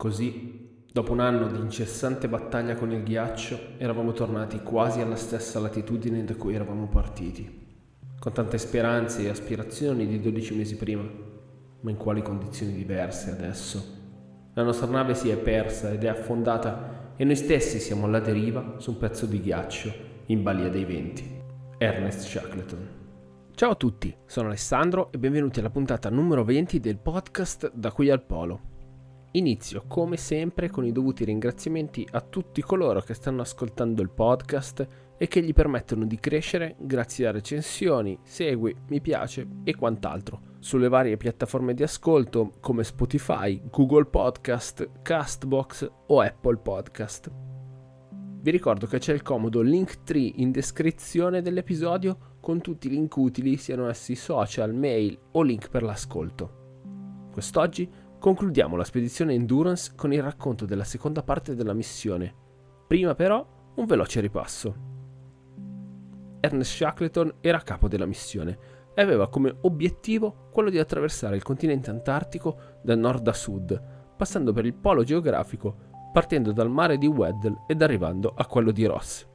Così, dopo un anno di incessante battaglia con il ghiaccio, eravamo tornati quasi alla stessa latitudine da cui eravamo partiti, con tante speranze e aspirazioni di 12 mesi prima, ma in quali condizioni diverse adesso. La nostra nave si è persa ed è affondata e noi stessi siamo alla deriva su un pezzo di ghiaccio in balia dei venti. Ernest Shackleton. Ciao a tutti, sono Alessandro e benvenuti alla puntata numero 20 del podcast Da qui al Polo Inizio come sempre con i dovuti ringraziamenti a tutti coloro che stanno ascoltando il podcast e che gli permettono di crescere grazie a recensioni, segui, mi piace e quant'altro sulle varie piattaforme di ascolto come Spotify, Google Podcast, Castbox o Apple Podcast. Vi ricordo che c'è il comodo link 3 in descrizione dell'episodio con tutti i link utili, siano essi social, mail o link per l'ascolto. Quest'oggi Concludiamo la spedizione Endurance con il racconto della seconda parte della missione. Prima però un veloce ripasso. Ernest Shackleton era capo della missione e aveva come obiettivo quello di attraversare il continente antartico da nord a sud, passando per il polo geografico, partendo dal mare di Weddell ed arrivando a quello di Ross.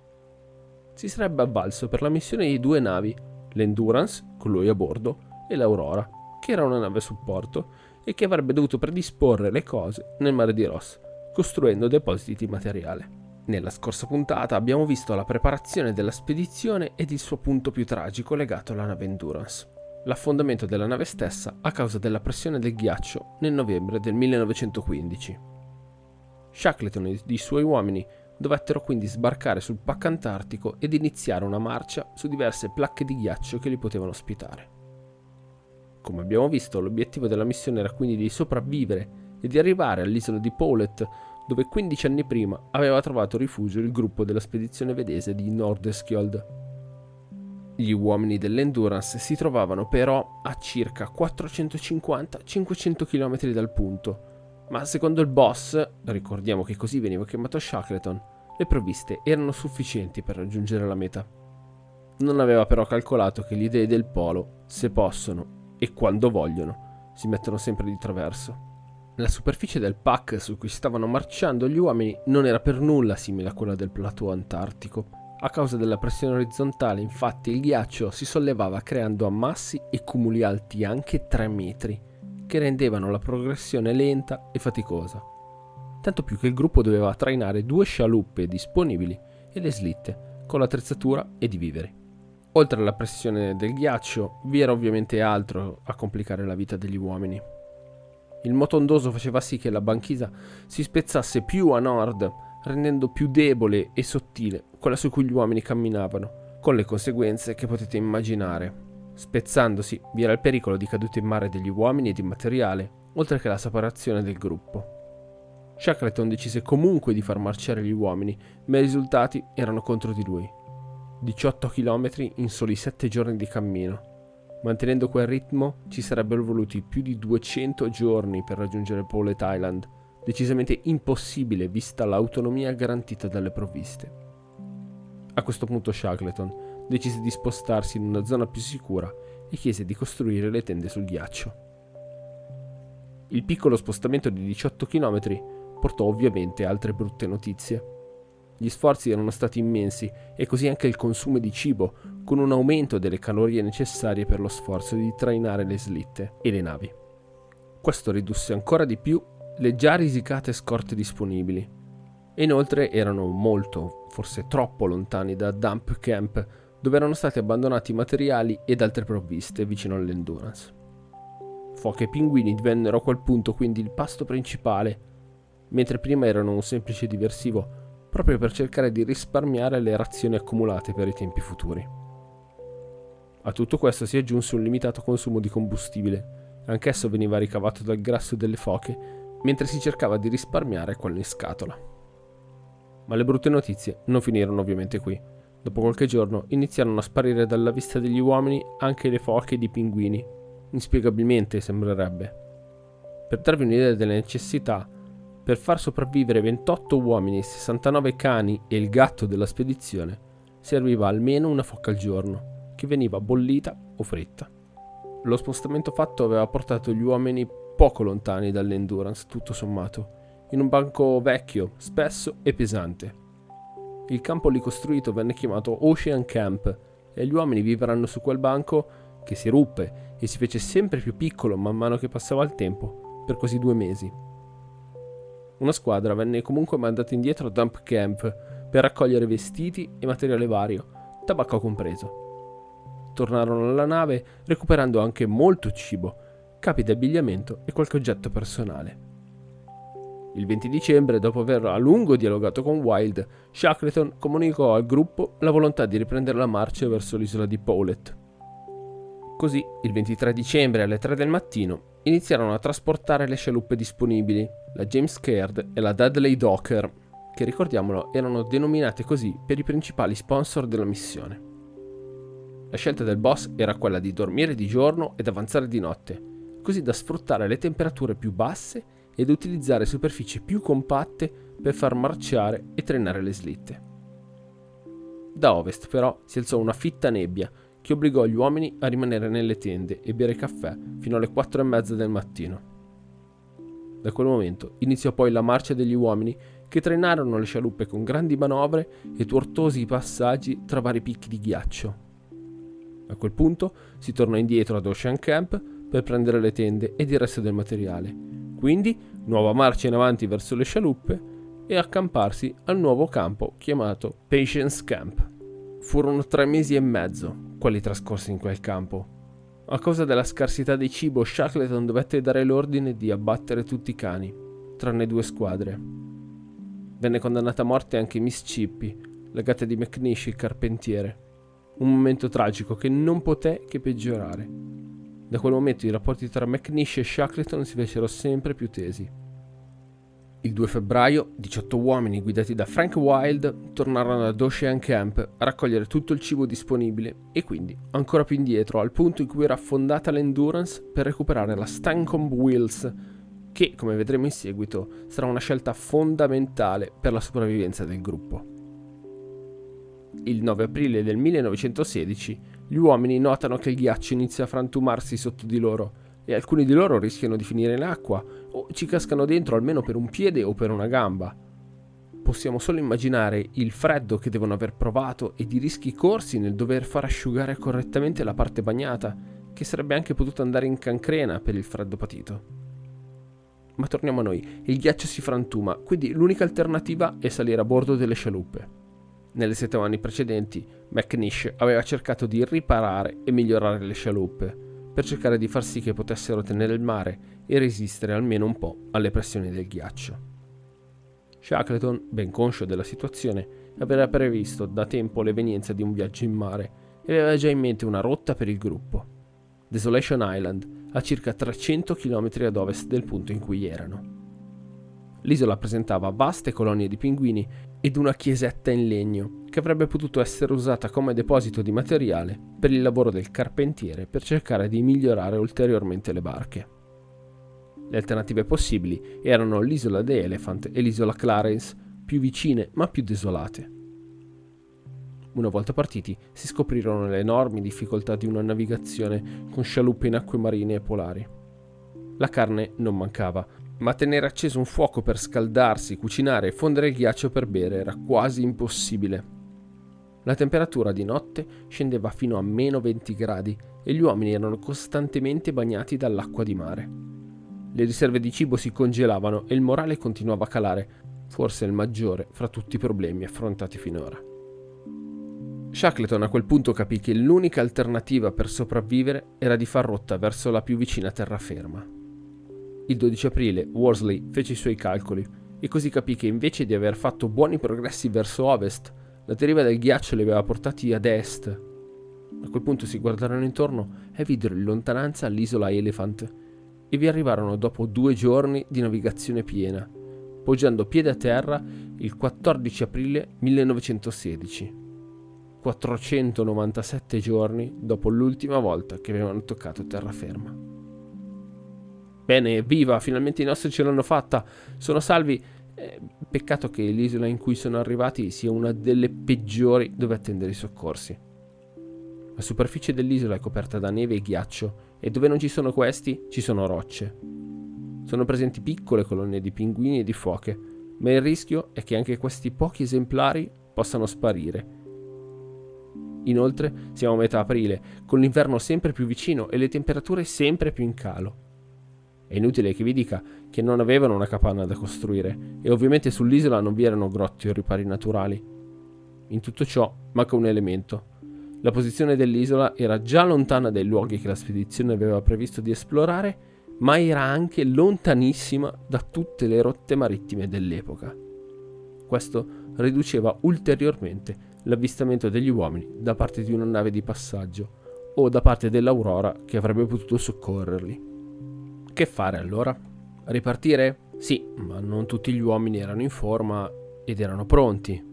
Si sarebbe avvalso per la missione di due navi, l'Endurance, con lui a bordo, e l'Aurora, che era una nave supporto, e che avrebbe dovuto predisporre le cose nel mare di Ross, costruendo depositi di materiale. Nella scorsa puntata abbiamo visto la preparazione della spedizione ed il suo punto più tragico legato alla nave Endurance, l'affondamento della nave stessa a causa della pressione del ghiaccio nel novembre del 1915. Shackleton e i suoi uomini dovettero quindi sbarcare sul pacco antartico ed iniziare una marcia su diverse placche di ghiaccio che li potevano ospitare. Come abbiamo visto, l'obiettivo della missione era quindi di sopravvivere e di arrivare all'isola di Paulet, dove 15 anni prima aveva trovato rifugio il gruppo della spedizione vedese di Nordeskjold. Gli uomini dell'Endurance si trovavano però a circa 450-500 km dal punto, ma secondo il boss, ricordiamo che così veniva chiamato Shackleton, le provviste erano sufficienti per raggiungere la meta. Non aveva però calcolato che gli dei del polo, se possono e quando vogliono si mettono sempre di traverso. La superficie del pack su cui stavano marciando gli uomini non era per nulla simile a quella del plateau antartico. A causa della pressione orizzontale, infatti, il ghiaccio si sollevava creando ammassi e cumuli alti anche 3 metri, che rendevano la progressione lenta e faticosa. Tanto più che il gruppo doveva trainare due scialuppe disponibili e le slitte, con l'attrezzatura ed i viveri. Oltre alla pressione del ghiaccio, vi era ovviamente altro a complicare la vita degli uomini. Il moto ondoso faceva sì che la banchisa si spezzasse più a nord, rendendo più debole e sottile quella su cui gli uomini camminavano, con le conseguenze che potete immaginare. Spezzandosi, vi era il pericolo di caduta in mare degli uomini e di materiale, oltre che la separazione del gruppo. Shackleton decise comunque di far marciare gli uomini, ma i risultati erano contro di lui. 18 km in soli 7 giorni di cammino. Mantenendo quel ritmo ci sarebbero voluti più di 200 giorni per raggiungere Paulet Island, decisamente impossibile vista l'autonomia garantita dalle provviste. A questo punto Shackleton decise di spostarsi in una zona più sicura e chiese di costruire le tende sul ghiaccio. Il piccolo spostamento di 18 km portò ovviamente altre brutte notizie. Gli sforzi erano stati immensi e così anche il consumo di cibo, con un aumento delle calorie necessarie per lo sforzo di trainare le slitte e le navi. Questo ridusse ancora di più le già risicate scorte disponibili. Inoltre erano molto, forse troppo lontani da Dump Camp, dove erano stati abbandonati materiali ed altre provviste vicino all'Endurance. Foche e pinguini divennero a quel punto quindi il pasto principale, mentre prima erano un semplice diversivo proprio per cercare di risparmiare le razioni accumulate per i tempi futuri. A tutto questo si aggiunse un limitato consumo di combustibile, anch'esso veniva ricavato dal grasso delle foche, mentre si cercava di risparmiare quello in scatola. Ma le brutte notizie non finirono ovviamente qui. Dopo qualche giorno iniziarono a sparire dalla vista degli uomini anche le foche ed i pinguini, inspiegabilmente sembrerebbe. Per darvi un'idea delle necessità, per far sopravvivere 28 uomini, 69 cani e il gatto della spedizione, serviva almeno una foca al giorno, che veniva bollita o fritta. Lo spostamento fatto aveva portato gli uomini poco lontani dall'endurance, tutto sommato, in un banco vecchio, spesso e pesante. Il campo lì costruito venne chiamato Ocean Camp e gli uomini vivranno su quel banco che si ruppe e si fece sempre più piccolo man mano che passava il tempo, per quasi due mesi. Una squadra venne comunque mandata indietro a Dump Camp per raccogliere vestiti e materiale vario, tabacco compreso. Tornarono alla nave recuperando anche molto cibo, capi d'abbigliamento e qualche oggetto personale. Il 20 dicembre, dopo aver a lungo dialogato con Wild, Shackleton comunicò al gruppo la volontà di riprendere la marcia verso l'isola di Powlett. Così, il 23 dicembre alle 3 del mattino, iniziarono a trasportare le scialuppe disponibili, la James Caird e la Dudley Docker, che ricordiamolo erano denominate così per i principali sponsor della missione. La scelta del boss era quella di dormire di giorno ed avanzare di notte, così da sfruttare le temperature più basse ed utilizzare superfici più compatte per far marciare e trainare le slitte. Da ovest però si alzò una fitta nebbia che obbligò gli uomini a rimanere nelle tende e bere caffè fino alle quattro e mezza del mattino. Da quel momento iniziò poi la marcia degli uomini che trainarono le scialuppe con grandi manovre e tortuosi passaggi tra vari picchi di ghiaccio. A quel punto si tornò indietro ad Ocean Camp per prendere le tende ed il resto del materiale. Quindi nuova marcia in avanti verso le scialuppe e accamparsi al nuovo campo chiamato Patience Camp. Furono tre mesi e mezzo quelli trascorsi in quel campo. A causa della scarsità di cibo, Shackleton dovette dare l'ordine di abbattere tutti i cani, tranne due squadre. Venne condannata a morte anche Miss Chippy, la gatta di McNish, il carpentiere. Un momento tragico che non poté che peggiorare. Da quel momento i rapporti tra McNish e Shackleton si fecero sempre più tesi. Il 2 febbraio, 18 uomini guidati da Frank Wild tornarono ad Ocean Camp a raccogliere tutto il cibo disponibile e quindi ancora più indietro al punto in cui era affondata l'Endurance per recuperare la Stancomb Wills, che, come vedremo in seguito, sarà una scelta fondamentale per la sopravvivenza del gruppo. Il 9 aprile del 1916 gli uomini notano che il ghiaccio inizia a frantumarsi sotto di loro e alcuni di loro rischiano di finire in acqua o ci cascano dentro almeno per un piede o per una gamba. Possiamo solo immaginare il freddo che devono aver provato ed i rischi corsi nel dover far asciugare correttamente la parte bagnata, che sarebbe anche potuta andare in cancrena per il freddo patito. Ma torniamo a noi, il ghiaccio si frantuma, quindi l'unica alternativa è salire a bordo delle scialuppe. Nelle settimane precedenti, McNish aveva cercato di riparare e migliorare le scialuppe, per cercare di far sì che potessero tenere il mare e resistere almeno un po' alle pressioni del ghiaccio. Shackleton, ben conscio della situazione, aveva previsto da tempo l'evenienza di un viaggio in mare e aveva già in mente una rotta per il gruppo. Desolation Island, a circa 300 km ad ovest del punto in cui erano. L'isola presentava vaste colonie di pinguini ed una chiesetta in legno che avrebbe potuto essere usata come deposito di materiale per il lavoro del carpentiere per cercare di migliorare ulteriormente le barche. Le alternative possibili erano l'isola The Elephant e l'isola Clarence, più vicine ma più desolate. Una volta partiti si scoprirono le enormi difficoltà di una navigazione con scialuppe in acque marine e polari. La carne non mancava, ma tenere acceso un fuoco per scaldarsi, cucinare e fondere il ghiaccio per bere era quasi impossibile. La temperatura di notte scendeva fino a meno 20 gradi e gli uomini erano costantemente bagnati dall'acqua di mare. Le riserve di cibo si congelavano e il morale continuava a calare, forse il maggiore fra tutti i problemi affrontati finora. Shackleton a quel punto capì che l'unica alternativa per sopravvivere era di far rotta verso la più vicina terraferma. Il 12 aprile Worsley fece i suoi calcoli e così capì che invece di aver fatto buoni progressi verso ovest, la deriva del ghiaccio li aveva portati ad est. A quel punto si guardarono intorno e videro in lontananza l'isola Elephant e vi arrivarono dopo due giorni di navigazione piena, poggiando piede a terra il 14 aprile 1916. 497 giorni dopo l'ultima volta che avevano toccato terraferma. Bene, viva, finalmente i nostri ce l'hanno fatta, sono salvi eh, peccato che l'isola in cui sono arrivati sia una delle peggiori dove attendere i soccorsi. La superficie dell'isola è coperta da neve e ghiaccio e dove non ci sono questi ci sono rocce. Sono presenti piccole colonie di pinguini e di foche, ma il rischio è che anche questi pochi esemplari possano sparire. Inoltre siamo a metà aprile, con l'inverno sempre più vicino e le temperature sempre più in calo. È inutile che vi dica che non avevano una capanna da costruire e ovviamente sull'isola non vi erano grotti o ripari naturali. In tutto ciò manca un elemento. La posizione dell'isola era già lontana dai luoghi che la spedizione aveva previsto di esplorare, ma era anche lontanissima da tutte le rotte marittime dell'epoca. Questo riduceva ulteriormente l'avvistamento degli uomini da parte di una nave di passaggio o da parte dell'Aurora che avrebbe potuto soccorrerli. Che fare allora? Ripartire? Sì, ma non tutti gli uomini erano in forma ed erano pronti.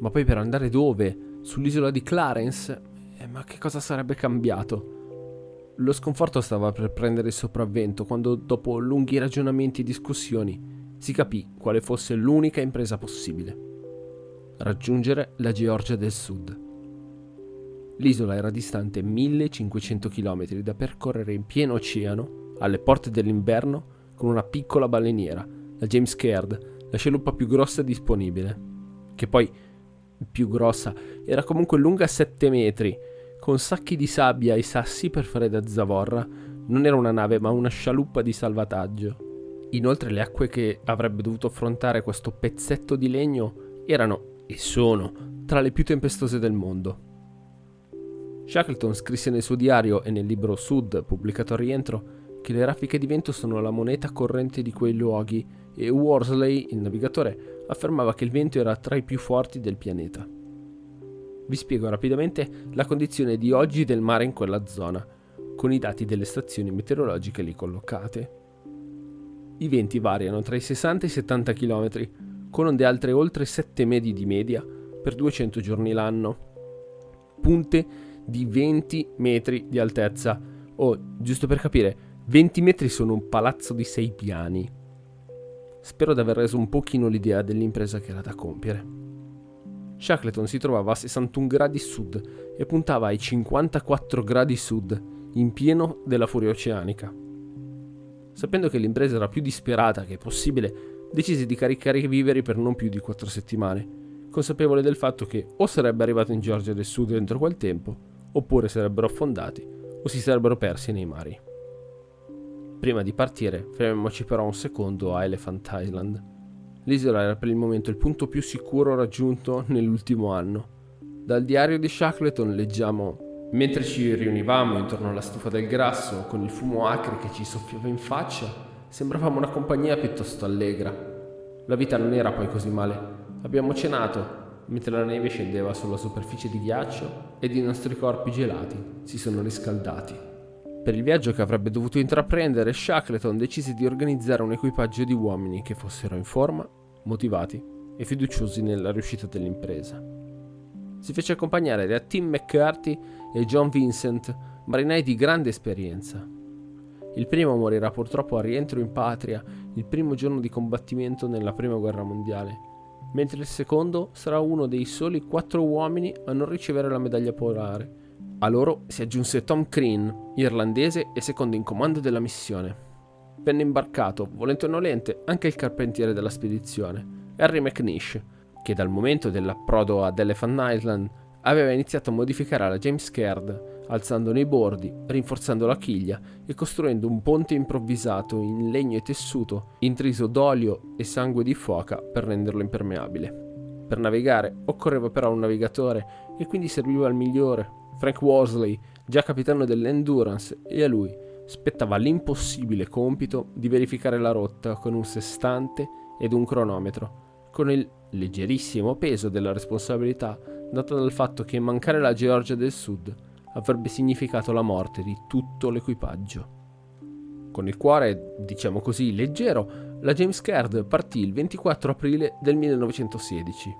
Ma poi per andare dove? Sull'isola di Clarence? Eh, ma che cosa sarebbe cambiato? Lo sconforto stava per prendere il sopravvento quando, dopo lunghi ragionamenti e discussioni, si capì quale fosse l'unica impresa possibile. Raggiungere la Georgia del Sud. L'isola era distante 1500 km da percorrere in pieno oceano, alle porte dell'inverno, con una piccola baleniera, la James Caird, la scialuppa più grossa disponibile. Che poi, più grossa, era comunque lunga 7 metri, con sacchi di sabbia e sassi per fare da zavorra, non era una nave ma una scialuppa di salvataggio. Inoltre le acque che avrebbe dovuto affrontare questo pezzetto di legno erano, e sono, tra le più tempestose del mondo. Shackleton scrisse nel suo diario e nel libro Sud, pubblicato a rientro, che le raffiche di vento sono la moneta corrente di quei luoghi e Worsley, il navigatore, affermava che il vento era tra i più forti del pianeta. Vi spiego rapidamente la condizione di oggi del mare in quella zona, con i dati delle stazioni meteorologiche lì collocate. I venti variano tra i 60 e i 70 km, con onde altre oltre 7 medi di media per 200 giorni l'anno. Punte di 20 metri di altezza, o, giusto per capire, 20 metri sono un palazzo di 6 piani. Spero di aver reso un pochino l'idea dell'impresa che era da compiere. Shackleton si trovava a 61 gradi sud e puntava ai 54 gradi sud, in pieno della furia oceanica. Sapendo che l'impresa era più disperata che possibile, decise di caricare i viveri per non più di 4 settimane, consapevole del fatto che o sarebbe arrivato in Georgia del Sud entro quel tempo, oppure sarebbero affondati o si sarebbero persi nei mari. Prima di partire, fermiamoci però un secondo a Elephant Island L'isola era per il momento il punto più sicuro raggiunto nell'ultimo anno. Dal diario di Shackleton leggiamo Mentre ci riunivamo intorno alla stufa del grasso, con il fumo acre che ci soffiava in faccia, sembravamo una compagnia piuttosto allegra. La vita non era poi così male. Abbiamo cenato, mentre la neve scendeva sulla superficie di ghiaccio ed i nostri corpi gelati si sono riscaldati. Per il viaggio che avrebbe dovuto intraprendere, Shackleton decise di organizzare un equipaggio di uomini che fossero in forma motivati e fiduciosi nella riuscita dell'impresa. Si fece accompagnare da Tim McCarthy e John Vincent, marinai di grande esperienza. Il primo morirà purtroppo a rientro in patria il primo giorno di combattimento nella Prima Guerra Mondiale, mentre il secondo sarà uno dei soli quattro uomini a non ricevere la medaglia polare. A loro si aggiunse Tom Crean, irlandese e secondo in comando della missione venne imbarcato, volente o nolente, anche il carpentiere della spedizione, Harry McNish, che dal momento dell'approdo ad Elephant Island aveva iniziato a modificare la James Caird, alzandone i bordi, rinforzando la chiglia e costruendo un ponte improvvisato in legno e tessuto, intriso d'olio e sangue di foca per renderlo impermeabile. Per navigare occorreva però un navigatore e quindi serviva il migliore, Frank Worsley, già capitano dell'Endurance, e a lui spettava l'impossibile compito di verificare la rotta con un sestante ed un cronometro, con il leggerissimo peso della responsabilità data dal fatto che mancare la Georgia del Sud avrebbe significato la morte di tutto l'equipaggio. Con il cuore, diciamo così, leggero, la James Caird partì il 24 aprile del 1916.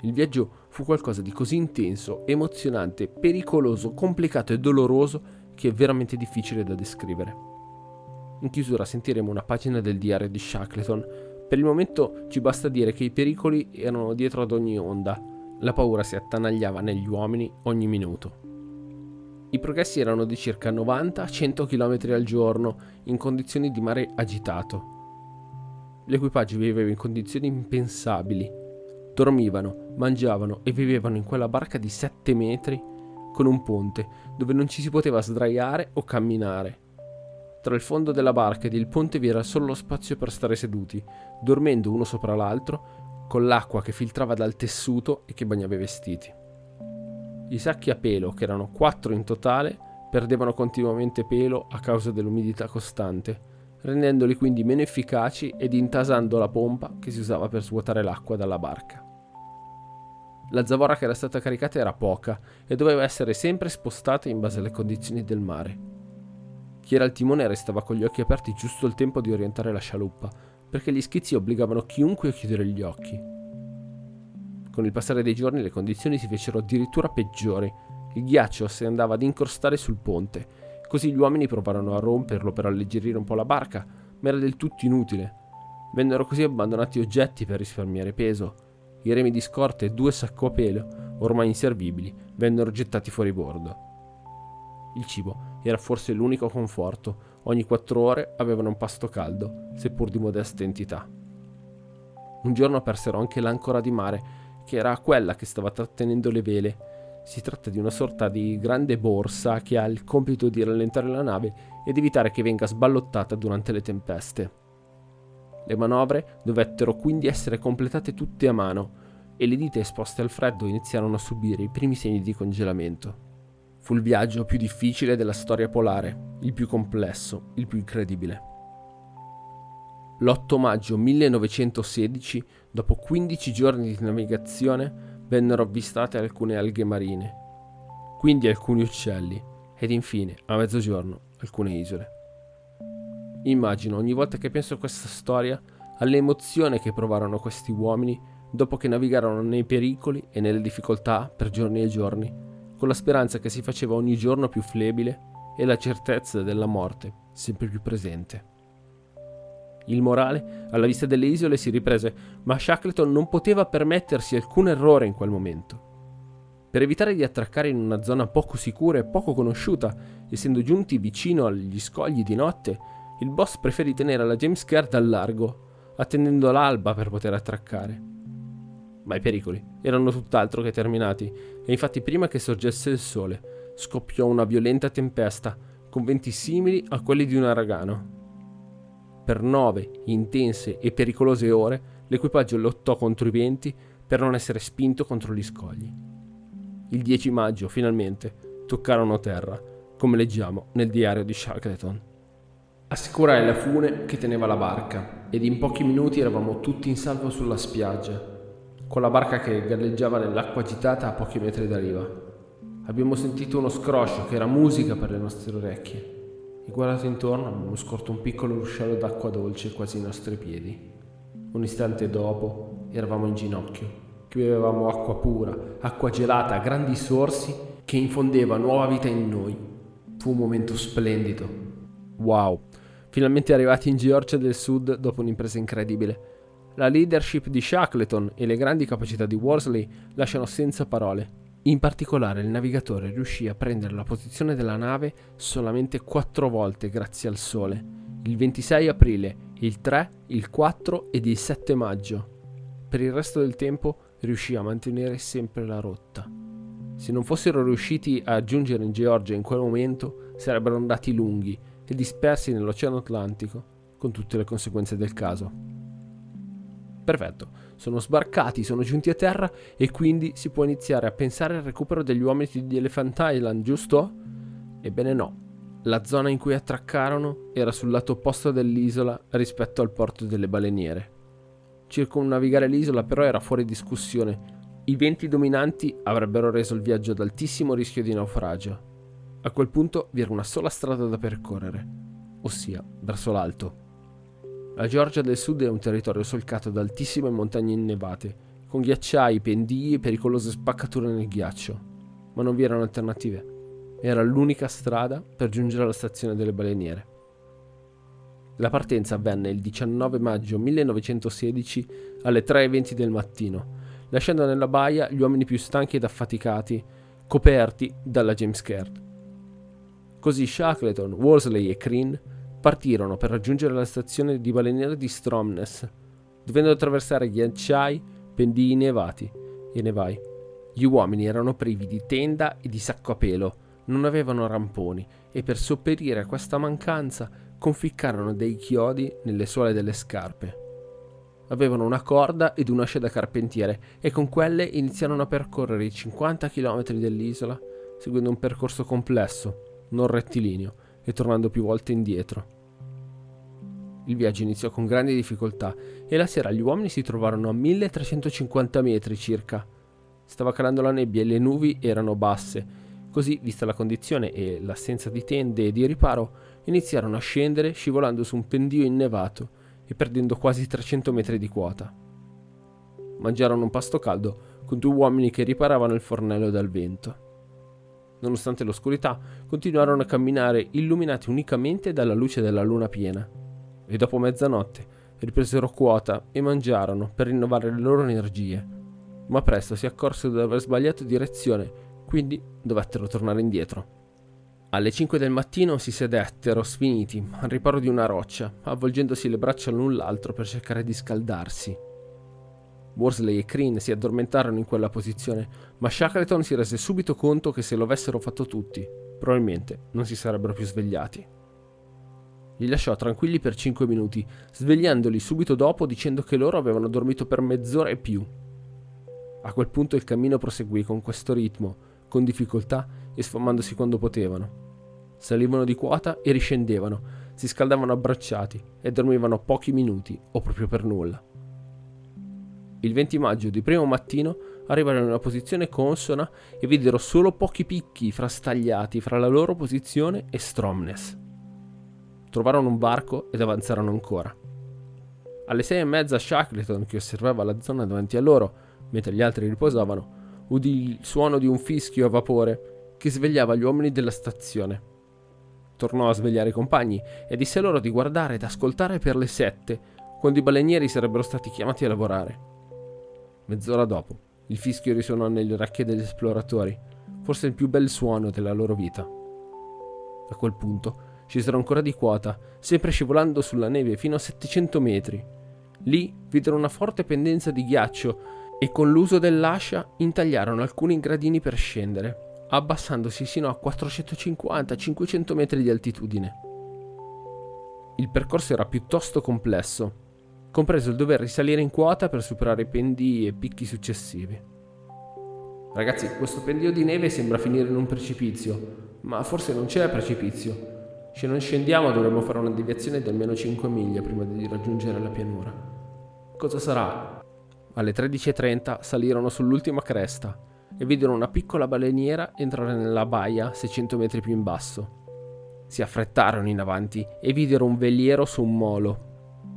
Il viaggio fu qualcosa di così intenso, emozionante, pericoloso, complicato e doloroso che è veramente difficile da descrivere. In chiusura sentiremo una pagina del diario di Shackleton. Per il momento ci basta dire che i pericoli erano dietro ad ogni onda. La paura si attanagliava negli uomini ogni minuto. I progressi erano di circa 90-100 km al giorno in condizioni di mare agitato. L'equipaggio viveva in condizioni impensabili. Dormivano, mangiavano e vivevano in quella barca di 7 metri con un ponte dove non ci si poteva sdraiare o camminare. Tra il fondo della barca ed il ponte vi era solo lo spazio per stare seduti, dormendo uno sopra l'altro, con l'acqua che filtrava dal tessuto e che bagnava i vestiti. I sacchi a pelo, che erano quattro in totale, perdevano continuamente pelo a causa dell'umidità costante, rendendoli quindi meno efficaci ed intasando la pompa che si usava per svuotare l'acqua dalla barca. La zavorra che era stata caricata era poca e doveva essere sempre spostata in base alle condizioni del mare. Chi era al timone restava con gli occhi aperti giusto il tempo di orientare la scialuppa, perché gli schizzi obbligavano chiunque a chiudere gli occhi. Con il passare dei giorni le condizioni si fecero addirittura peggiori. Il ghiaccio si andava ad incrostare sul ponte, così gli uomini provarono a romperlo per alleggerire un po' la barca, ma era del tutto inutile. Vennero così abbandonati oggetti per risparmiare peso. I remi di scorta e due sacco a pelo, ormai inservibili, vennero gettati fuori bordo. Il cibo era forse l'unico conforto. Ogni quattro ore avevano un pasto caldo, seppur di modesta entità. Un giorno persero anche l'ancora di mare che era quella che stava trattenendo le vele. Si tratta di una sorta di grande borsa che ha il compito di rallentare la nave ed evitare che venga sballottata durante le tempeste. Le manovre dovettero quindi essere completate tutte a mano e le dita esposte al freddo iniziarono a subire i primi segni di congelamento. Fu il viaggio più difficile della storia polare, il più complesso, il più incredibile. L'8 maggio 1916, dopo 15 giorni di navigazione, vennero avvistate alcune alghe marine, quindi alcuni uccelli ed infine, a mezzogiorno, alcune isole. Immagino ogni volta che penso a questa storia alle emozioni che provarono questi uomini dopo che navigarono nei pericoli e nelle difficoltà per giorni e giorni, con la speranza che si faceva ogni giorno più flebile e la certezza della morte sempre più presente. Il morale, alla vista delle isole, si riprese, ma Shackleton non poteva permettersi alcun errore in quel momento. Per evitare di attraccare in una zona poco sicura e poco conosciuta, essendo giunti vicino agli scogli di notte, il boss preferì tenere la James Caird al largo, attendendo l'alba per poter attraccare. Ma i pericoli erano tutt'altro che terminati, e infatti prima che sorgesse il sole, scoppiò una violenta tempesta, con venti simili a quelli di un uragano. Per nove intense e pericolose ore l'equipaggio lottò contro i venti per non essere spinto contro gli scogli. Il 10 maggio, finalmente, toccarono terra, come leggiamo nel diario di Shackleton. Assicurai la fune che teneva la barca ed in pochi minuti eravamo tutti in salvo sulla spiaggia, con la barca che galleggiava nell'acqua agitata a pochi metri da riva. Abbiamo sentito uno scroscio che era musica per le nostre orecchie e guardato intorno abbiamo scorto un piccolo ruscello d'acqua dolce quasi ai nostri piedi. Un istante dopo eravamo in ginocchio, che bevevamo acqua pura, acqua gelata grandi sorsi che infondeva nuova vita in noi. Fu un momento splendido. Wow, finalmente arrivati in Georgia del Sud dopo un'impresa incredibile. La leadership di Shackleton e le grandi capacità di Worsley lasciano senza parole. In particolare il navigatore riuscì a prendere la posizione della nave solamente quattro volte grazie al sole, il 26 aprile, il 3, il 4 ed il 7 maggio. Per il resto del tempo riuscì a mantenere sempre la rotta. Se non fossero riusciti a giungere in Georgia in quel momento, sarebbero andati lunghi e dispersi nell'Oceano Atlantico, con tutte le conseguenze del caso. Perfetto, sono sbarcati, sono giunti a terra e quindi si può iniziare a pensare al recupero degli uomini di Elephant Island, giusto? Ebbene no, la zona in cui attraccarono era sul lato opposto dell'isola rispetto al porto delle baleniere. Circumnavigare l'isola però era fuori discussione. I venti dominanti avrebbero reso il viaggio ad altissimo rischio di naufragio. A quel punto vi era una sola strada da percorrere, ossia verso l'alto. La Georgia del Sud è un territorio solcato da altissime montagne innevate, con ghiacciai, pendii e pericolose spaccature nel ghiaccio. Ma non vi erano alternative. Era l'unica strada per giungere alla stazione delle baleniere. La partenza avvenne il 19 maggio 1916 alle 3.20 del mattino, lasciando nella baia gli uomini più stanchi ed affaticati, coperti dalla James Caird. Così Shackleton, Worsley e Crean partirono per raggiungere la stazione di baleniera di Stromness, dovendo attraversare ghiacciai, pendii nevati e nevai. Gli uomini erano privi di tenda e di sacco a pelo, non avevano ramponi e per sopperire a questa mancanza conficcarono dei chiodi nelle suole delle scarpe. Avevano una corda ed un'ascia da carpentiere e con quelle iniziarono a percorrere i 50 km dell'isola, seguendo un percorso complesso, non rettilineo, e tornando più volte indietro. Il viaggio iniziò con grandi difficoltà e la sera gli uomini si trovarono a 1350 metri circa. Stava calando la nebbia e le nubi erano basse, così, vista la condizione e l'assenza di tende e di riparo, iniziarono a scendere scivolando su un pendio innevato e perdendo quasi 300 metri di quota. Mangiarono un pasto caldo con due uomini che riparavano il fornello dal vento. Nonostante l'oscurità, continuarono a camminare illuminati unicamente dalla luce della luna piena e dopo mezzanotte ripresero quota e mangiarono per rinnovare le loro energie, ma presto si accorsero di aver sbagliato direzione, quindi dovettero tornare indietro. Alle 5 del mattino si sedettero sfiniti al riparo di una roccia, avvolgendosi le braccia l'un l'altro per cercare di scaldarsi. Worsley e Crean si addormentarono in quella posizione, ma Shackleton si rese subito conto che se lo avessero fatto tutti, probabilmente non si sarebbero più svegliati. Li lasciò tranquilli per 5 minuti, svegliandoli subito dopo dicendo che loro avevano dormito per mezz'ora e più. A quel punto il cammino proseguì con questo ritmo, con difficoltà e sfamandosi quando potevano. Salivano di quota e riscendevano, si scaldavano abbracciati e dormivano pochi minuti o proprio per nulla. Il 20 maggio di primo mattino arrivarono in una posizione consona e videro solo pochi picchi frastagliati fra la loro posizione e Stromness trovarono un barco ed avanzarono ancora. Alle sei e mezza Shackleton, che osservava la zona davanti a loro, mentre gli altri riposavano, udì il suono di un fischio a vapore che svegliava gli uomini della stazione. Tornò a svegliare i compagni e disse loro di guardare ed ascoltare per le sette, quando i balenieri sarebbero stati chiamati a lavorare. Mezz'ora dopo, il fischio risuonò nelle orecchie degli esploratori, forse il più bel suono della loro vita. A quel punto Scesero ancora di quota, sempre scivolando sulla neve fino a 700 metri. Lì videro una forte pendenza di ghiaccio e con l'uso dell'ascia intagliarono alcuni gradini per scendere, abbassandosi sino a 450-500 metri di altitudine. Il percorso era piuttosto complesso, compreso il dover risalire in quota per superare i pendii e picchi successivi. Ragazzi, questo pendio di neve sembra finire in un precipizio, ma forse non c'è precipizio. Se non scendiamo dovremmo fare una deviazione di almeno 5 miglia prima di raggiungere la pianura. Cosa sarà? Alle 13.30 salirono sull'ultima cresta e videro una piccola baleniera entrare nella baia 600 metri più in basso. Si affrettarono in avanti e videro un veliero su un molo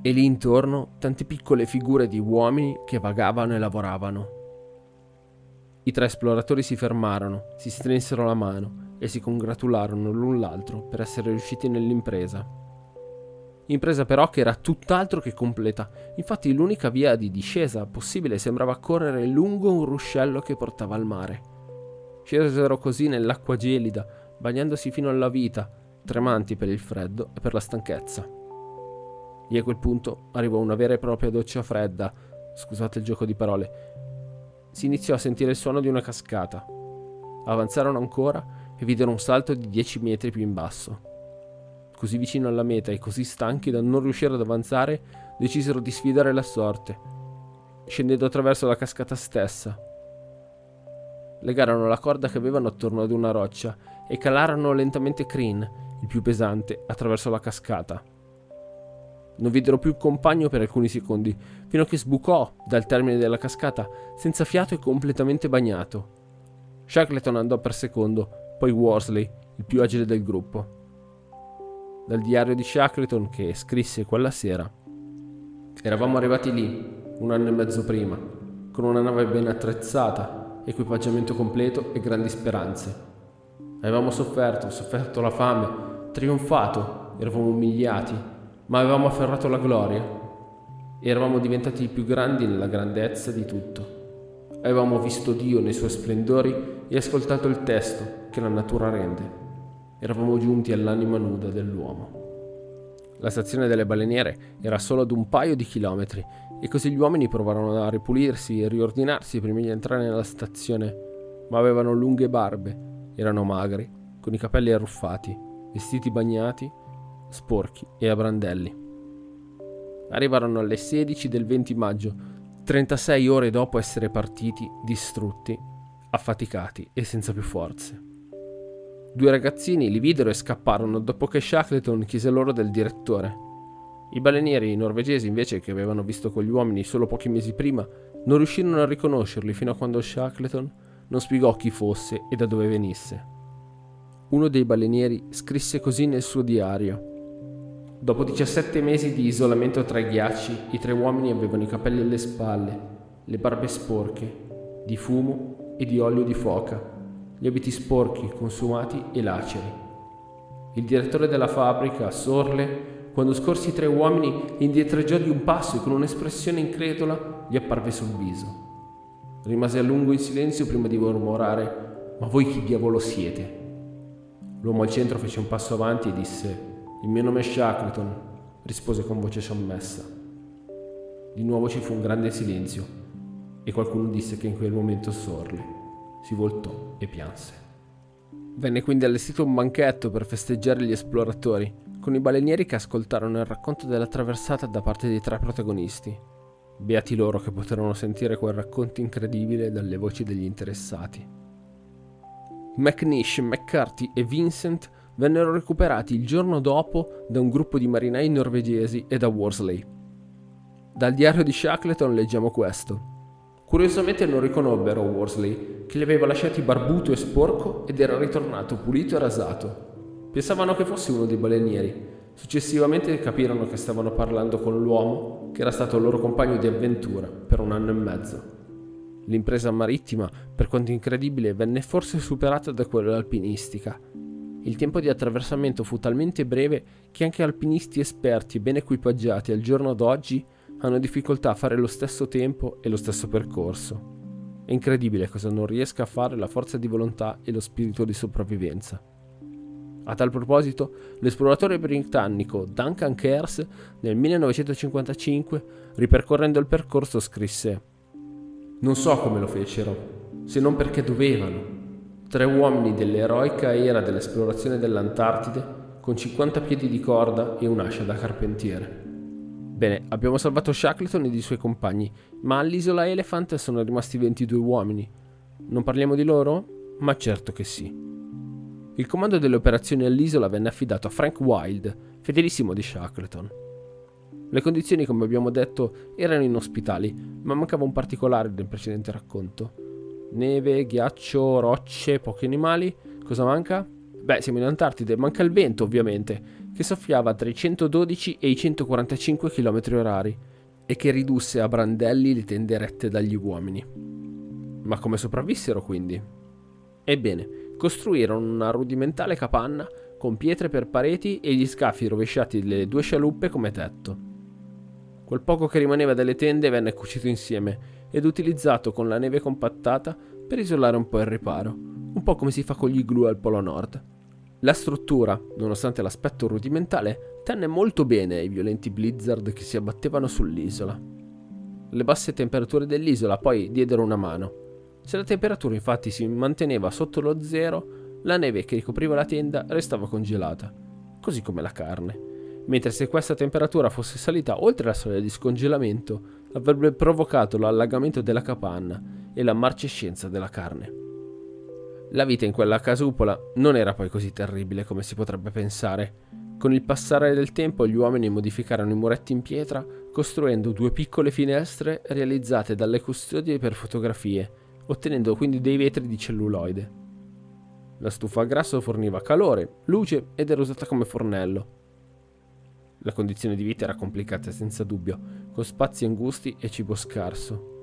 e lì intorno tante piccole figure di uomini che vagavano e lavoravano. I tre esploratori si fermarono, si strinsero la mano e si congratularono l'un l'altro per essere riusciti nell'impresa. Impresa però che era tutt'altro che completa, infatti l'unica via di discesa possibile sembrava correre lungo un ruscello che portava al mare. Scesero così nell'acqua gelida, bagnandosi fino alla vita, tremanti per il freddo e per la stanchezza. E a quel punto arrivò una vera e propria doccia fredda, scusate il gioco di parole. Si iniziò a sentire il suono di una cascata. Avanzarono ancora e videro un salto di 10 metri più in basso. Così vicino alla meta e così stanchi da non riuscire ad avanzare, decisero di sfidare la sorte, scendendo attraverso la cascata stessa. Legarono la corda che avevano attorno ad una roccia e calarono lentamente Crean, il più pesante, attraverso la cascata. Non videro più il compagno per alcuni secondi, fino a che sbucò dal termine della cascata, senza fiato e completamente bagnato. Shackleton andò per secondo, poi Worsley, il più agile del gruppo. Dal diario di Shackleton che scrisse quella sera. Eravamo arrivati lì, un anno e mezzo prima, con una nave ben attrezzata, equipaggiamento completo e grandi speranze. Avevamo sofferto, sofferto la fame, trionfato, eravamo umiliati, ma avevamo afferrato la gloria. Eravamo diventati i più grandi nella grandezza di tutto. Avevamo visto Dio nei suoi splendori e ascoltato il testo che la natura rende. eravamo giunti all'anima nuda dell'uomo. La stazione delle baleniere era solo ad un paio di chilometri e così gli uomini provarono a ripulirsi e riordinarsi prima di entrare nella stazione, ma avevano lunghe barbe, erano magri, con i capelli arruffati, vestiti bagnati, sporchi e a brandelli. Arrivarono alle 16 del 20 maggio, 36 ore dopo essere partiti, distrutti, affaticati e senza più forze. Due ragazzini li videro e scapparono dopo che Shackleton chiese loro del direttore. I balenieri norvegesi, invece, che avevano visto quegli uomini solo pochi mesi prima, non riuscirono a riconoscerli fino a quando Shackleton non spiegò chi fosse e da dove venisse. Uno dei balenieri scrisse così nel suo diario. Dopo 17 mesi di isolamento tra i ghiacci, i tre uomini avevano i capelli alle spalle, le barbe sporche, di fumo e di olio di foca gli abiti sporchi, consumati e laceri. Il direttore della fabbrica, Sorle, quando scorsi i tre uomini, indietreggiò di un passo e con un'espressione incredula gli apparve sul viso. Rimase a lungo in silenzio prima di mormorare: Ma voi chi diavolo siete? L'uomo al centro fece un passo avanti e disse: Il mio nome è Shackleton, rispose con voce sommessa. Di nuovo ci fu un grande silenzio e qualcuno disse che in quel momento Sorle si voltò e pianse. Venne quindi allestito un banchetto per festeggiare gli esploratori, con i balenieri che ascoltarono il racconto della traversata da parte dei tre protagonisti. Beati loro che poterono sentire quel racconto incredibile dalle voci degli interessati. McNish, McCarthy e Vincent vennero recuperati il giorno dopo da un gruppo di marinai norvegesi e da Worsley. Dal diario di Shackleton leggiamo questo. Curiosamente non riconobbero Worsley, che li aveva lasciati barbuto e sporco ed era ritornato pulito e rasato. Pensavano che fosse uno dei balenieri. Successivamente capirono che stavano parlando con l'uomo che era stato il loro compagno di avventura per un anno e mezzo. L'impresa marittima, per quanto incredibile, venne forse superata da quella alpinistica. Il tempo di attraversamento fu talmente breve che anche alpinisti esperti e ben equipaggiati al giorno d'oggi hanno difficoltà a fare lo stesso tempo e lo stesso percorso. È incredibile cosa non riesca a fare la forza di volontà e lo spirito di sopravvivenza. A tal proposito, l'esploratore britannico Duncan Kers nel 1955, ripercorrendo il percorso, scrisse Non so come lo fecero, se non perché dovevano. Tre uomini dell'eroica era dell'esplorazione dell'Antartide con 50 piedi di corda e un'ascia da carpentiere. Bene, abbiamo salvato Shackleton ed i suoi compagni, ma all'isola Elephant sono rimasti 22 uomini. Non parliamo di loro? Ma certo che sì. Il comando delle operazioni all'isola venne affidato a Frank Wild, fedelissimo di Shackleton. Le condizioni, come abbiamo detto, erano inospitali, ma mancava un particolare del precedente racconto. Neve, ghiaccio, rocce, pochi animali. Cosa manca? Beh, siamo in Antartide, manca il vento, ovviamente che soffiava tra i 112 e i 145 km orari e che ridusse a brandelli le tende rette dagli uomini. Ma come sopravvissero quindi? Ebbene, costruirono una rudimentale capanna con pietre per pareti e gli scafi rovesciati delle due scialuppe come tetto. Quel poco che rimaneva delle tende venne cucito insieme ed utilizzato con la neve compattata per isolare un po' il riparo, un po' come si fa con gli glue al Polo Nord. La struttura, nonostante l'aspetto rudimentale, tenne molto bene ai violenti blizzard che si abbattevano sull'isola. Le basse temperature dell'isola poi diedero una mano. Se la temperatura infatti si manteneva sotto lo zero, la neve che ricopriva la tenda restava congelata, così come la carne. Mentre se questa temperatura fosse salita oltre la soglia di scongelamento, avrebbe provocato l'allagamento della capanna e la marcescenza della carne. La vita in quella casupola non era poi così terribile come si potrebbe pensare. Con il passare del tempo gli uomini modificarono i muretti in pietra costruendo due piccole finestre realizzate dalle custodie per fotografie, ottenendo quindi dei vetri di celluloide. La stufa a grasso forniva calore, luce ed era usata come fornello. La condizione di vita era complicata senza dubbio, con spazi angusti e cibo scarso.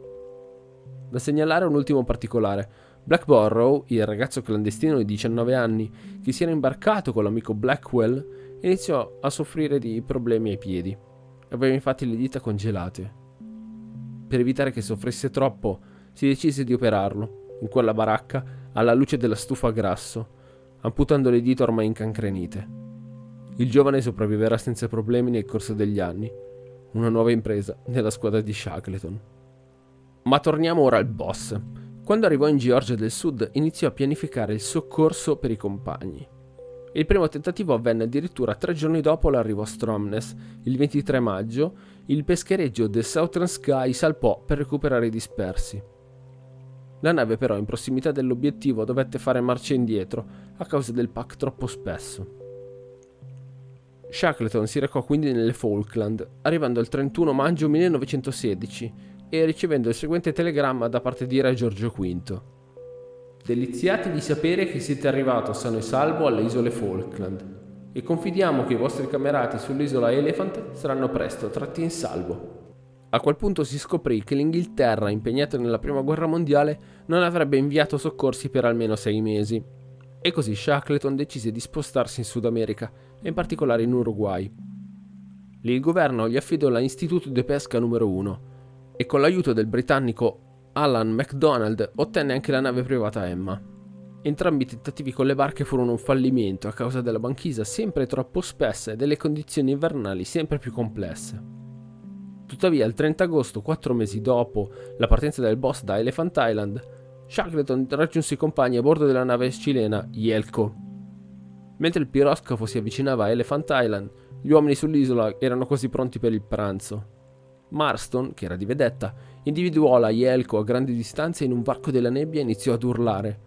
Da segnalare un ultimo particolare. Black Borrow, il ragazzo clandestino di 19 anni che si era imbarcato con l'amico Blackwell, iniziò a soffrire di problemi ai piedi. Aveva infatti le dita congelate. Per evitare che soffrisse troppo, si decise di operarlo, in quella baracca, alla luce della stufa a grasso. amputando le dita ormai incancrenite. Il giovane sopravviverà senza problemi nel corso degli anni, una nuova impresa nella squadra di Shackleton. Ma torniamo ora al boss. Quando arrivò in Georgia del Sud iniziò a pianificare il soccorso per i compagni. Il primo tentativo avvenne addirittura tre giorni dopo l'arrivo a Stromness. Il 23 maggio, il peschereggio del Southern Sky salpò per recuperare i dispersi. La nave però in prossimità dell'obiettivo dovette fare marcia indietro a causa del pack troppo spesso. Shackleton si recò quindi nelle Falkland, arrivando il 31 maggio 1916 e ricevendo il seguente telegramma da parte di Re Giorgio V. Deliziati di sapere che siete arrivato sano e salvo alle isole Falkland e confidiamo che i vostri camerati sull'isola Elephant saranno presto tratti in salvo. A quel punto si scoprì che l'Inghilterra, impegnata nella Prima Guerra Mondiale, non avrebbe inviato soccorsi per almeno sei mesi. E così Shackleton decise di spostarsi in Sud America, e in particolare in Uruguay. Lì il governo gli affidò l'Istituto di Pesca numero 1 e con l'aiuto del britannico Alan MacDonald ottenne anche la nave privata Emma. Entrambi i tentativi con le barche furono un fallimento a causa della banchisa sempre troppo spessa e delle condizioni invernali sempre più complesse. Tuttavia, il 30 agosto, quattro mesi dopo la partenza del boss da Elephant Island, Shackleton raggiunse i compagni a bordo della nave cilena Yelko. Mentre il piroscafo si avvicinava a Elephant Island, gli uomini sull'isola erano quasi pronti per il pranzo. Marston, che era di vedetta, individuò la Yelko a grandi distanze in un varco della nebbia e iniziò ad urlare.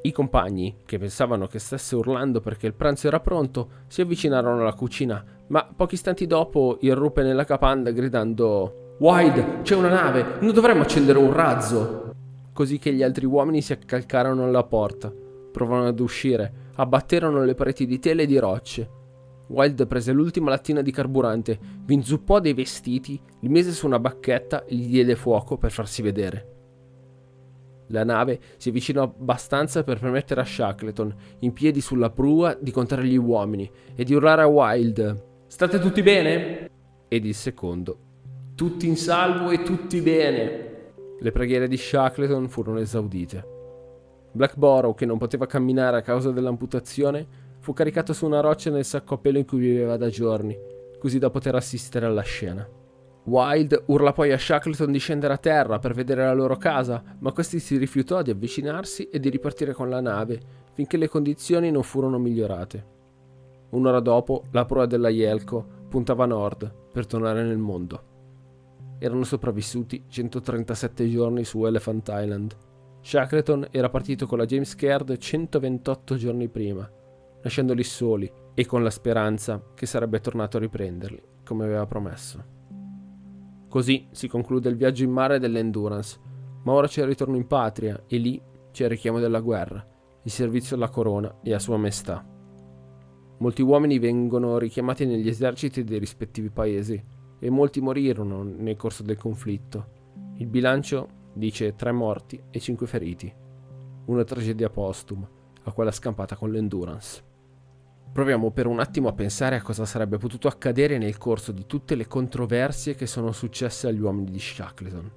I compagni, che pensavano che stesse urlando perché il pranzo era pronto, si avvicinarono alla cucina, ma pochi istanti dopo irruppe nella capanna gridando Wild, c'è una nave, non dovremmo accendere un razzo così che gli altri uomini si accalcarono alla porta. Provarono ad uscire, abbatterono le pareti di tele e di rocce. Wild prese l'ultima lattina di carburante, vi inzuppò dei vestiti, li mise su una bacchetta e gli diede fuoco per farsi vedere. La nave si avvicinò abbastanza per permettere a Shackleton, in piedi sulla prua, di contare gli uomini e di urlare a Wild: State tutti bene? Ed il secondo: Tutti in salvo e tutti bene. Le preghiere di Shackleton furono esaudite. Blackborough, che non poteva camminare a causa dell'amputazione, fu caricato su una roccia nel sacco a pelo in cui viveva da giorni, così da poter assistere alla scena. Wild urla poi a Shackleton di scendere a terra per vedere la loro casa, ma questi si rifiutò di avvicinarsi e di ripartire con la nave, finché le condizioni non furono migliorate. Un'ora dopo, la proa della Yelko puntava a nord per tornare nel mondo erano sopravvissuti 137 giorni su Elephant Island. Shackleton era partito con la James Caird 128 giorni prima, lasciandoli soli e con la speranza che sarebbe tornato a riprenderli, come aveva promesso. Così si conclude il viaggio in mare dell'Endurance, ma ora c'è il ritorno in patria e lì c'è il richiamo della guerra, il servizio alla corona e a sua maestà. Molti uomini vengono richiamati negli eserciti dei rispettivi paesi e molti morirono nel corso del conflitto. Il bilancio dice tre morti e cinque feriti. Una tragedia postuma, a quella scampata con l'Endurance. Proviamo per un attimo a pensare a cosa sarebbe potuto accadere nel corso di tutte le controversie che sono successe agli uomini di Shackleton.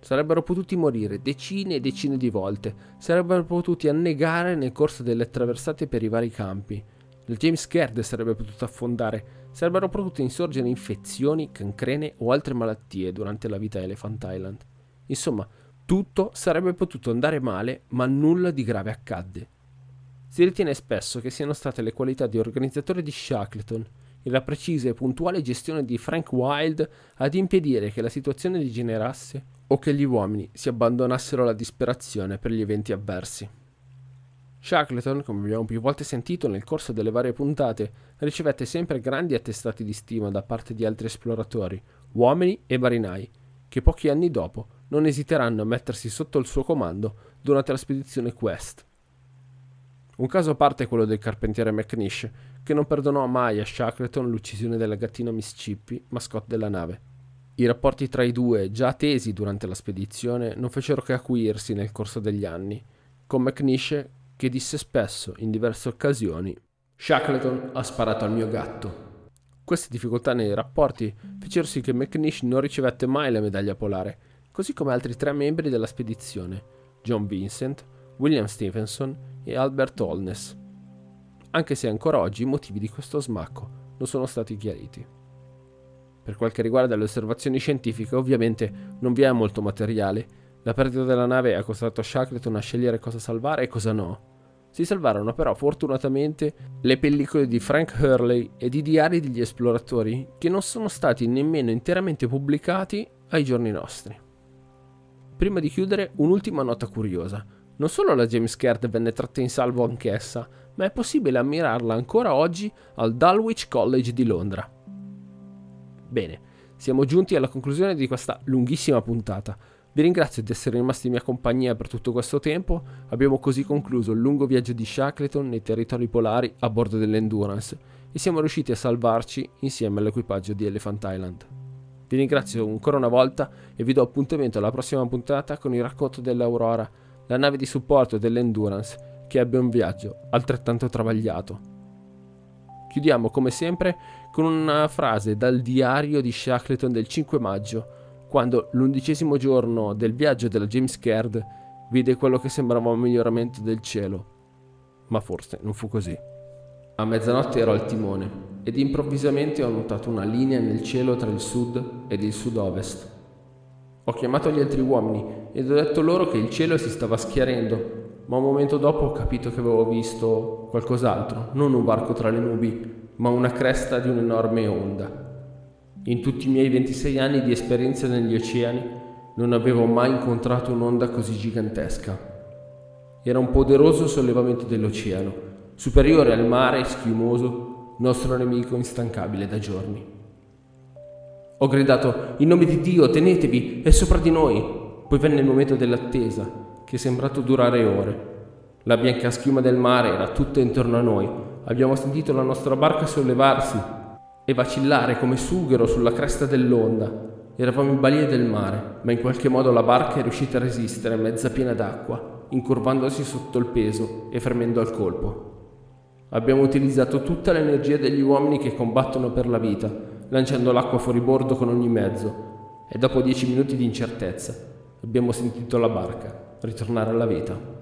Sarebbero potuti morire decine e decine di volte, sarebbero potuti annegare nel corso delle attraversate per i vari campi, il James Caird sarebbe potuto affondare, sarebbero potute insorgere infezioni, cancrene o altre malattie durante la vita a Elephant Island. Insomma, tutto sarebbe potuto andare male, ma nulla di grave accadde. Si ritiene spesso che siano state le qualità di organizzatore di Shackleton e la precisa e puntuale gestione di Frank Wilde ad impedire che la situazione degenerasse o che gli uomini si abbandonassero alla disperazione per gli eventi avversi. Shackleton, come abbiamo più volte sentito nel corso delle varie puntate, ricevette sempre grandi attestati di stima da parte di altri esploratori, uomini e marinai, che pochi anni dopo non esiteranno a mettersi sotto il suo comando durante la spedizione Quest. Un caso a parte è quello del carpentiere McNish, che non perdonò mai a Shackleton l'uccisione della gattina Miss Chippy, mascotte della nave. I rapporti tra i due, già tesi durante la spedizione, non fecero che acuirsi nel corso degli anni, con McNish che disse spesso, in diverse occasioni, Shackleton ha sparato al mio gatto. Queste difficoltà nei rapporti fecero sì che McNish non ricevette mai la medaglia polare, così come altri tre membri della spedizione, John Vincent, William Stevenson e Albert Holness. anche se ancora oggi i motivi di questo smacco non sono stati chiariti. Per quel che riguarda le osservazioni scientifiche, ovviamente non vi è molto materiale. La perdita della nave ha costretto Shackleton a scegliere cosa salvare e cosa no. Si salvarono però fortunatamente le pellicole di Frank Hurley e di diari degli esploratori che non sono stati nemmeno interamente pubblicati ai giorni nostri. Prima di chiudere, un'ultima nota curiosa. Non solo la James Caird venne tratta in salvo anch'essa, ma è possibile ammirarla ancora oggi al Dulwich College di Londra. Bene, siamo giunti alla conclusione di questa lunghissima puntata. Vi ringrazio di essere rimasti in mia compagnia per tutto questo tempo. Abbiamo così concluso il lungo viaggio di Shackleton nei territori polari a bordo dell'Endurance e siamo riusciti a salvarci insieme all'equipaggio di Elephant Island. Vi ringrazio ancora una volta e vi do appuntamento alla prossima puntata con il racconto dell'Aurora, la nave di supporto dell'Endurance che ebbe un viaggio altrettanto travagliato. Chiudiamo come sempre con una frase dal diario di Shackleton del 5 maggio, quando l'undicesimo giorno del viaggio della James Caird vide quello che sembrava un miglioramento del cielo. Ma forse non fu così. A mezzanotte ero al timone ed improvvisamente ho notato una linea nel cielo tra il sud ed il sud-ovest. Ho chiamato gli altri uomini ed ho detto loro che il cielo si stava schiarendo, ma un momento dopo ho capito che avevo visto qualcos'altro, non un barco tra le nubi, ma una cresta di un'enorme onda. In tutti i miei 26 anni di esperienza negli oceani non avevo mai incontrato un'onda così gigantesca. Era un poderoso sollevamento dell'oceano, superiore al mare schiumoso, nostro nemico instancabile da giorni. Ho gridato, in nome di Dio, tenetevi, è sopra di noi. Poi venne il momento dell'attesa, che è sembrato durare ore. La bianca schiuma del mare era tutta intorno a noi, abbiamo sentito la nostra barca sollevarsi e vacillare come sughero sulla cresta dell'onda. Eravamo in balia del mare, ma in qualche modo la barca è riuscita a resistere mezza piena d'acqua, incurvandosi sotto il peso e fremendo al colpo. Abbiamo utilizzato tutta l'energia degli uomini che combattono per la vita, lanciando l'acqua fuori bordo con ogni mezzo, e dopo dieci minuti di incertezza abbiamo sentito la barca ritornare alla vita.